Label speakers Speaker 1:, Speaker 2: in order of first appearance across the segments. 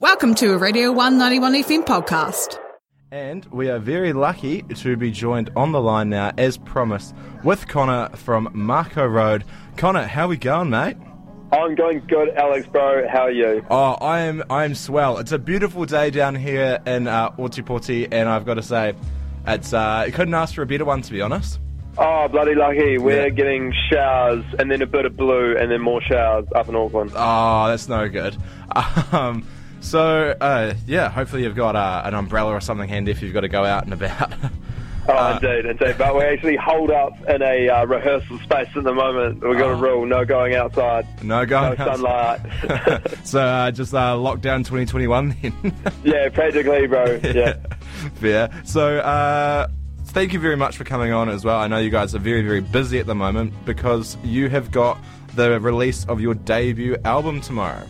Speaker 1: Welcome to a Radio 191 FM podcast.
Speaker 2: And we are very lucky to be joined on the line now, as promised, with Connor from Mako Road. Connor, how we going, mate?
Speaker 3: I'm going good, Alex, bro. How are you?
Speaker 2: Oh, I am. I am swell. It's a beautiful day down here in uh, Ōtepoti, and I've got to say, it's uh, couldn't ask for a better one, to be honest.
Speaker 3: Oh, bloody lucky. We're
Speaker 2: Yeah.
Speaker 3: getting showers and then a bit of blue and then more showers up in Auckland.
Speaker 2: Oh, that's no good. Um, so uh, yeah, hopefully you've got uh, an umbrella or something handy if you've got to go out and about.
Speaker 3: Oh,
Speaker 2: Uh,
Speaker 3: indeed, indeed. But we're actually holed up in a uh, rehearsal space at the moment. We've got a
Speaker 2: Oh.
Speaker 3: rule, no going outside.
Speaker 2: no
Speaker 3: No
Speaker 2: going.
Speaker 3: sunlight.
Speaker 2: so uh, just uh, lockdown 2021 then.
Speaker 3: yeah, practically, bro. Yeah.
Speaker 2: Fair. So, uh, thank you very much for coming on as well. I know you guys are very, very busy at the moment because you have got the release of your debut album tomorrow.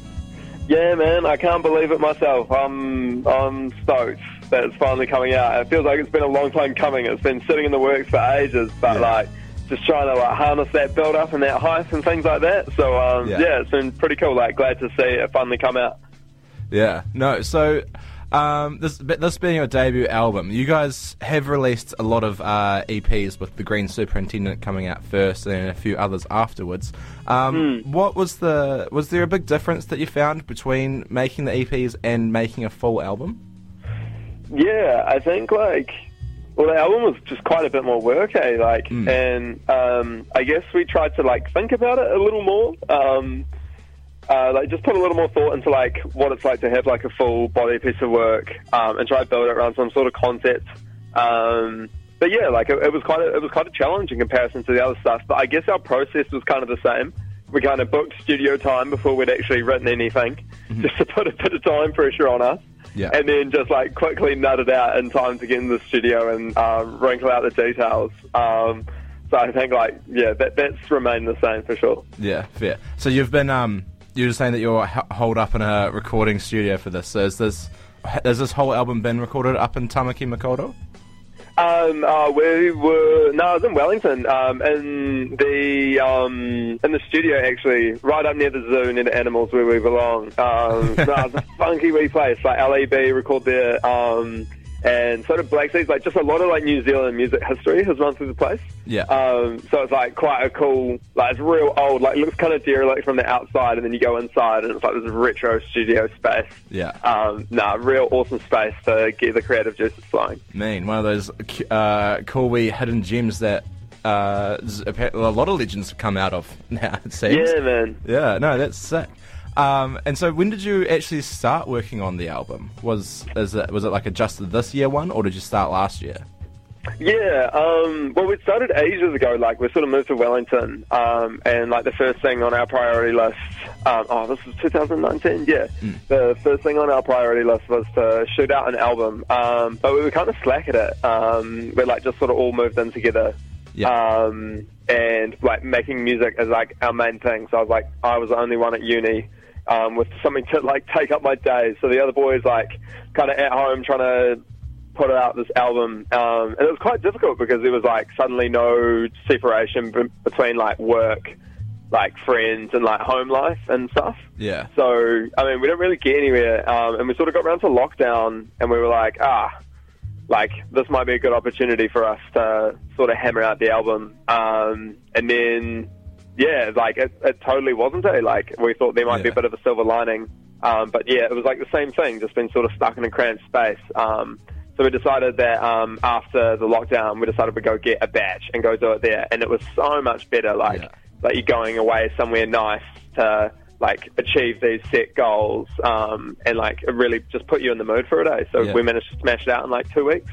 Speaker 3: Yeah, man, I can't believe it myself. I'm, I'm stoked that it's finally coming out. It feels like it's been a long time coming. It's been sitting in the works for ages, but
Speaker 2: Yeah.
Speaker 3: like just trying to like harness that build up and that hype and things like that. So um,
Speaker 2: Yeah.
Speaker 3: yeah. it's been pretty cool. Like glad to see it finally come out.
Speaker 2: Yeah. No. So, um, this this being your debut album, you guys have released a lot of uh, EPs with the Green Superintendent coming out first, and a few others afterwards. Um, What was the was there a big difference that you found between making the EPs and making a full album?
Speaker 3: Yeah, I think like well, the album was just quite a bit more work, eh? Like,
Speaker 2: Mm.
Speaker 3: and um, I guess we tried to like think about it a little more. Um, uh, like, just put a little more thought into like what it's like to have like a full body piece of work, um, and try to build it around some sort of concept. Um, but yeah, like it, it was quite a, it was quite a challenge in comparison to the other stuff. But I guess our process was kind of the same. We kind of booked studio time before we'd actually written anything, just to put a bit of time pressure on us
Speaker 2: Yeah.
Speaker 3: and then just like quickly nut it out in time to get in the studio and um, wrinkle out the details. Um, so I think like yeah, that that's remained the same for sure.
Speaker 2: Yeah, fair. So you've been um, you're just saying that you're holed up in a recording studio for this. So is this has this whole album been recorded up in Tamaki Makaurau?
Speaker 3: Um, uh, we were no, I was in Wellington, um, in the um, in the studio actually, right up near the zoo, near the animals where we belong. Um, no, it's a funky wee place. Like LAB record there, um, and so did Black Seeds. Like just a lot of like New Zealand music history has run through the place.
Speaker 2: Yeah.
Speaker 3: Um, so it's like quite a cool, like it's real old. Like it looks kind of derelict from the outside, and then you go inside, and it's like this retro studio space.
Speaker 2: Yeah.
Speaker 3: Um, nah, real awesome space to get the creative juices flowing.
Speaker 2: Mean one of those uh, cool wee hidden gems that uh, a lot of legends have come out of now. It seems.
Speaker 3: Yeah, man.
Speaker 2: Yeah, no, that's sick. Um, and so, when did you actually start working on the album? Was is it was it like a just this year one, or did you start last year?
Speaker 3: Yeah, um, well, we started ages ago. Like, we sort of moved to Wellington, um, and like the first thing on our priority list. Um, oh, this was 2019. Yeah, the first thing on our priority list was to shoot out an album. Um, but we were kind of slack at it. Um, we like just sort of all moved in together.
Speaker 2: Yeah.
Speaker 3: Um, and like making music is like our main thing. So I was like, I was the only one at uni. Um, with something to like take up my days. So the other boys like kind of at home trying to put out this album, um, and it was quite difficult because there was like suddenly no separation b- between like work, like friends, and like home life and stuff.
Speaker 2: Yeah.
Speaker 3: So I mean, we didn't really get anywhere, um, and we sort of got around to lockdown, and we were like, ah, like this might be a good opportunity for us to sort of hammer out the album, um, and then yeah, like it, it totally wasn't it. Like we thought there might be a bit of a silver lining, um, but yeah, it was like the same thing, just been sort of stuck in a cramped space. Um, so we decided that um, after the lockdown, we decided we'd go get a batch and go do it there, and it was so much better. Like
Speaker 2: Yeah.
Speaker 3: like you're going away somewhere nice to like achieve these set goals, um, and like it really just put you in the mood for a day. So
Speaker 2: Yeah.
Speaker 3: we managed to smash it out in like two weeks,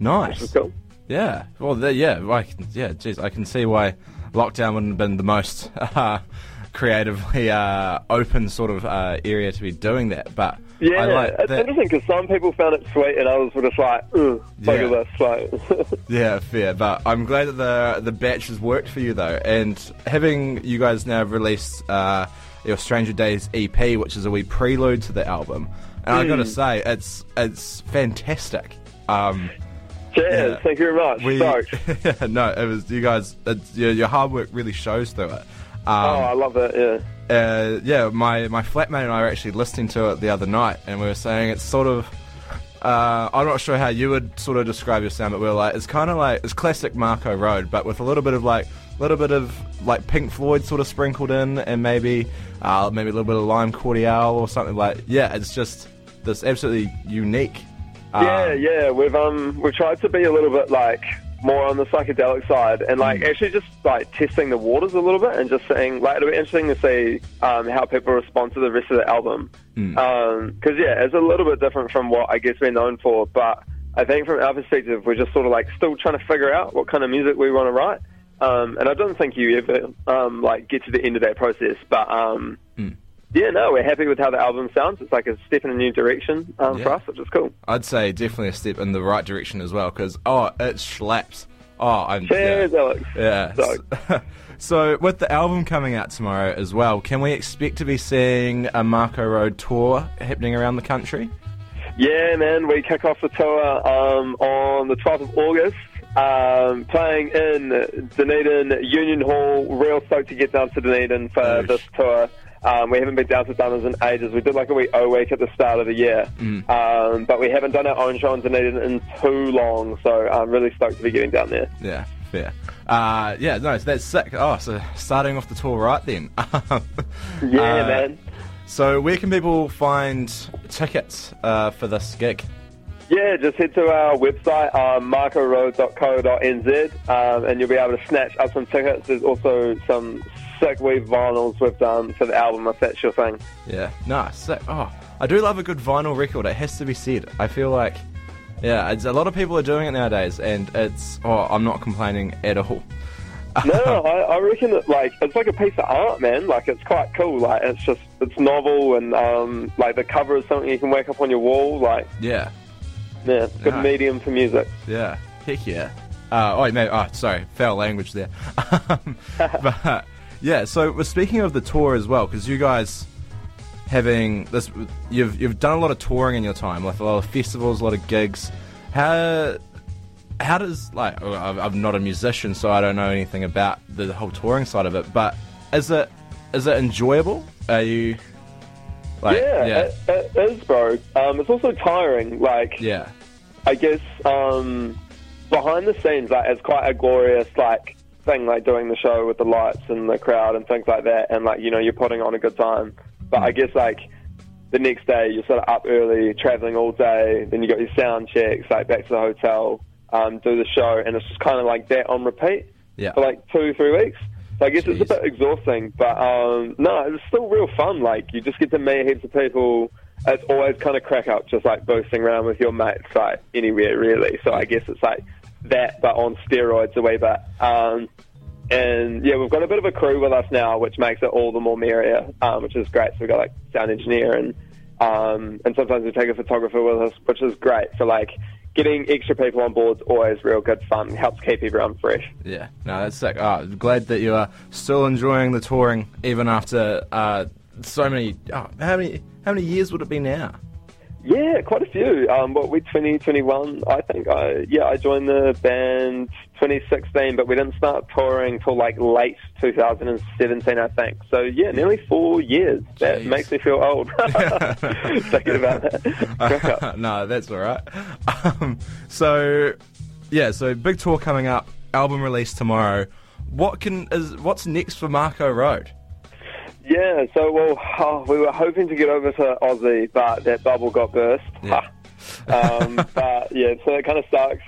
Speaker 2: Nice.
Speaker 3: cool.
Speaker 2: Yeah. Well, yeah. can, yeah. Geez, I can see why lockdown wouldn't have been the most uh, creatively uh, open sort of uh, area to be doing that. But
Speaker 3: Yeah,
Speaker 2: I like
Speaker 3: it's
Speaker 2: that.
Speaker 3: interesting because some people found it sweet, and others were just like, "Ugh,
Speaker 2: Yeah.
Speaker 3: this." Like,
Speaker 2: Yeah, fair. But I'm glad that the the batch has worked for you though, and having you guys now released uh, your Stranger Days EP, which is a wee prelude to the album, and I got to say, it's it's fantastic. Um,
Speaker 3: cheers,
Speaker 2: Yeah.
Speaker 3: thank you very much.
Speaker 2: we, no, it was you guys. It's, your, your hard work really shows through it. Um,
Speaker 3: oh, I love it. Yeah.
Speaker 2: uh, yeah, my, my flatmate and I were actually listening to it the other night, and we were saying it's sort of. Uh, I'm not sure how you would sort of describe your sound, but we are like, it's kind of like it's classic Mako Road, but with a little bit of like, a little bit of like Pink Floyd sort of sprinkled in, and maybe, uh, maybe a little bit of Lime Cordiale or something like. Yeah, it's just this absolutely unique.
Speaker 3: Yeah,
Speaker 2: um,
Speaker 3: yeah. We've um we've tried to be a little bit like more on the psychedelic side and like
Speaker 2: Mm.
Speaker 3: actually just like testing the waters a little bit and just seeing like it'll be interesting to see um, how people respond to the rest of the album
Speaker 2: Mm.
Speaker 3: because yeah it's a little bit different from what I guess we're known for but I think from our perspective we're just sort of like still trying to figure out what kind of music we want to write um, and I don't think you ever um, like get to the end of that process but um,
Speaker 2: Mm.
Speaker 3: Yeah no we're happy with how the album sounds it's like a step in a new direction um,
Speaker 2: Yeah.
Speaker 3: for us which is cool
Speaker 2: I'd say definitely a step in the right direction as well, because oh, it slaps. Oh, I'm
Speaker 3: cheers
Speaker 2: yeah.
Speaker 3: Alex
Speaker 2: Yeah.
Speaker 3: So-
Speaker 2: so with the album coming out tomorrow as well, can we expect to be seeing a Mako Road tour happening around the country?
Speaker 3: Yeah, man, we kick off the tour um, on the 12th of August, um, playing in Dunedin Union Hall. Real stoked to get down to Dunedin for
Speaker 2: Oh,
Speaker 3: this tour. Um, we haven't been down to Dunners in ages. We did like a wee O week at the start of the year,
Speaker 2: Mm.
Speaker 3: um, but we haven't done our own show in Dunedin in too long. So I'm really stoked to be getting down there.
Speaker 2: Yeah, fair. Uh, yeah, no, so that's sick. Oh, so starting off the tour right then.
Speaker 3: Yeah,
Speaker 2: Uh,
Speaker 3: man.
Speaker 2: So where can people find tickets uh, for this gig?
Speaker 3: Yeah, just head to our website, um, makoroad.co.nz, um, and you'll be able to snatch up some tickets. There's also some sick wee vinyls we've done for the album, if that's your thing.
Speaker 2: Yeah, no, sick. Oh, I do love a good vinyl record. It has to be said. I feel like, yeah, it's, a lot of people are doing it nowadays, and it's. Oh, I'm not complaining at all.
Speaker 3: No, I, I reckon that like it's like a piece of art, man. Like it's quite cool. Like it's just it's novel, and um, like the cover is something you can wake up on your wall. Like
Speaker 2: Yeah,
Speaker 3: yeah, good
Speaker 2: Nice.
Speaker 3: medium for music.
Speaker 2: yeah, heck yeah. Uh, oh, maybe. Oh, sorry, foul language there. Um, but yeah, so we're speaking of the tour as well, because you guys having this, you've you've done a lot of touring in your time, like a lot of festivals, a lot of gigs. How how does like I'm I'm not a musician, so I don't know anything about the whole touring side of it. But is it is it enjoyable? Are you like
Speaker 3: yeah,
Speaker 2: yeah
Speaker 3: It, it is, bro. Um, it's also tiring. Like
Speaker 2: yeah
Speaker 3: I guess um, behind the scenes, like it's quite a glorious like thing, like doing the show with the lights and the crowd and things like that, and like you know you're putting on a good time. But I guess like the next day you're sort of up early, traveling all day, then you got your sound checks, like back to the hotel, um, do the show, and it's just kind of like that on repeat
Speaker 2: yeah
Speaker 3: for like two, three weeks. So I guess it's a bit exhausting, but um, no, it's still real fun. Like you just get to meet heaps of people. It's always kind of crack up, just like boasting around with your mates, like anywhere really. So I guess it's like that, but on steroids a wee bit. Um, and yeah, we've got a bit of a crew with us now, which makes it all the more merrier, um, which is great. So we've got like sound engineer and um, and sometimes we take a photographer with us, which is great. So like getting extra people on board is always real good fun. Helps keep everyone fresh.
Speaker 2: Yeah, no, that's sick. Oh, glad that you are still enjoying the touring even after uh, so many. Oh, how many? How many years would it be now?
Speaker 3: Yeah, quite a few. Um, what we 2021, I think. I yeah, I joined the band 2016, but we didn't start touring till like late 2017, I think. So yeah, nearly four years. That makes me feel old. Thinking about that.
Speaker 2: No, that's all right. Um, so, yeah, so big tour coming up. Album release tomorrow. What can is what's next for Mako Road?
Speaker 3: Yeah, so well, oh, we were hoping to get over to Aussie, but that bubble got burst.
Speaker 2: Yeah.
Speaker 3: um, but yeah, so that kind of sucks.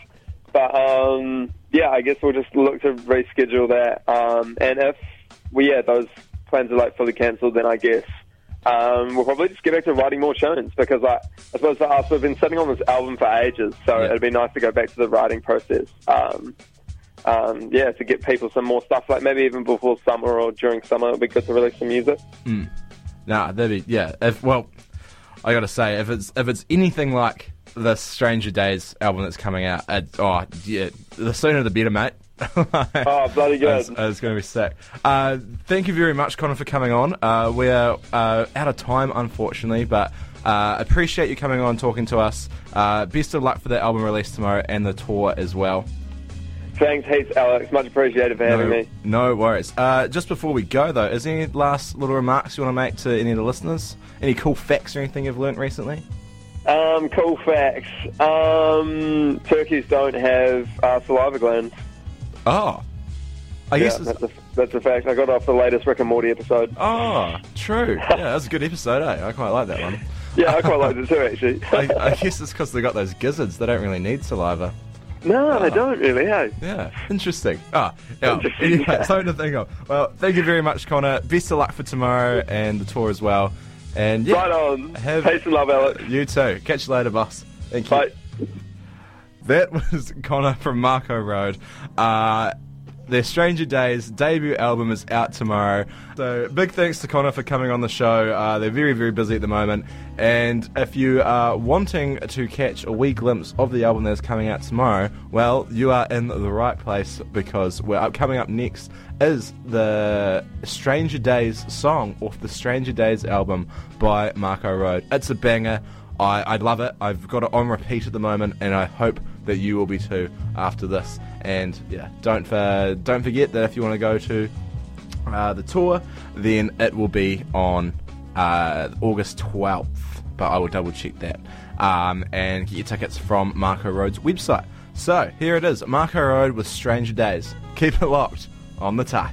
Speaker 3: But um, yeah, I guess we'll just look to reschedule that. Um, and if we yeah those plans are like fully cancelled, then I guess um, we'll probably just get back to writing more tunes because like, I suppose for us we've been sitting on this album for ages, so
Speaker 2: Yeah.
Speaker 3: it'd be nice to go back to the writing process. Um, yeah, to get people some more stuff, like maybe even before summer or during summer, it'd be good to release some music.
Speaker 2: Nah, that'd be yeah. If well, I gotta say, if it's if it's anything like the Stranger Days album that's coming out, it, oh yeah, the sooner the better, mate.
Speaker 3: Oh, bloody good.
Speaker 2: It's, it's going to be sick. Uh, thank you very much, Connor, for coming on. Uh, we're uh, out of time, unfortunately, but uh, appreciate you coming on, talking to us. Uh, best of luck for the album release tomorrow and the tour as well.
Speaker 3: Thanks heaps, Alex. Much appreciated for having
Speaker 2: no,
Speaker 3: me.
Speaker 2: no worries. Uh, just before we go, though, is there any last little remarks you want to make to any of the listeners? Any cool facts or anything you've learnt recently?
Speaker 3: Um, cool facts. Um, turkeys don't have uh, saliva glands.
Speaker 2: Oh. I
Speaker 3: Yeah,
Speaker 2: guess
Speaker 3: that's a, that's a fact. I got off the latest Rick and Morty episode.
Speaker 2: Oh, true. Yeah, that was a good episode, eh? I quite like that one.
Speaker 3: Yeah, I quite like it too, actually.
Speaker 2: I, I guess it's because they got those gizzards. They don't really need saliva.
Speaker 3: No, they don't really, hey?
Speaker 2: Yeah, interesting. Ah, yeah.
Speaker 3: Interesting,
Speaker 2: Anyway,
Speaker 3: yeah.
Speaker 2: something to think of. Well, thank you very much, Connor. Best of luck for tomorrow and the tour as well. And yeah,
Speaker 3: Right on.
Speaker 2: Have-
Speaker 3: Peace and love, Alex.
Speaker 2: you too. Catch you later, boss. Thank you.
Speaker 3: Bye.
Speaker 2: That was Connor from Mako Road. Uh, their Stranger Days debut album is out tomorrow. So big thanks to Connor for coming on the show. Uh, they're very, very busy at the moment. And if you are wanting to catch a wee glimpse of the album that is coming out tomorrow, well, you are in the right place because we're up, coming up next is the Stranger Days song off the Stranger Days album by Mako Road. It's a banger. I, I love it. I've got it on repeat at the moment, and I hope that you will be too after this. And yeah, don't uh, don't forget that if you want to go to uh, the tour, then it will be on uh, August 12th. But I will double check that um, and get your tickets from Mako Road's website. So here it is, Mako Road with Stranger Days. Keep it locked on the tie.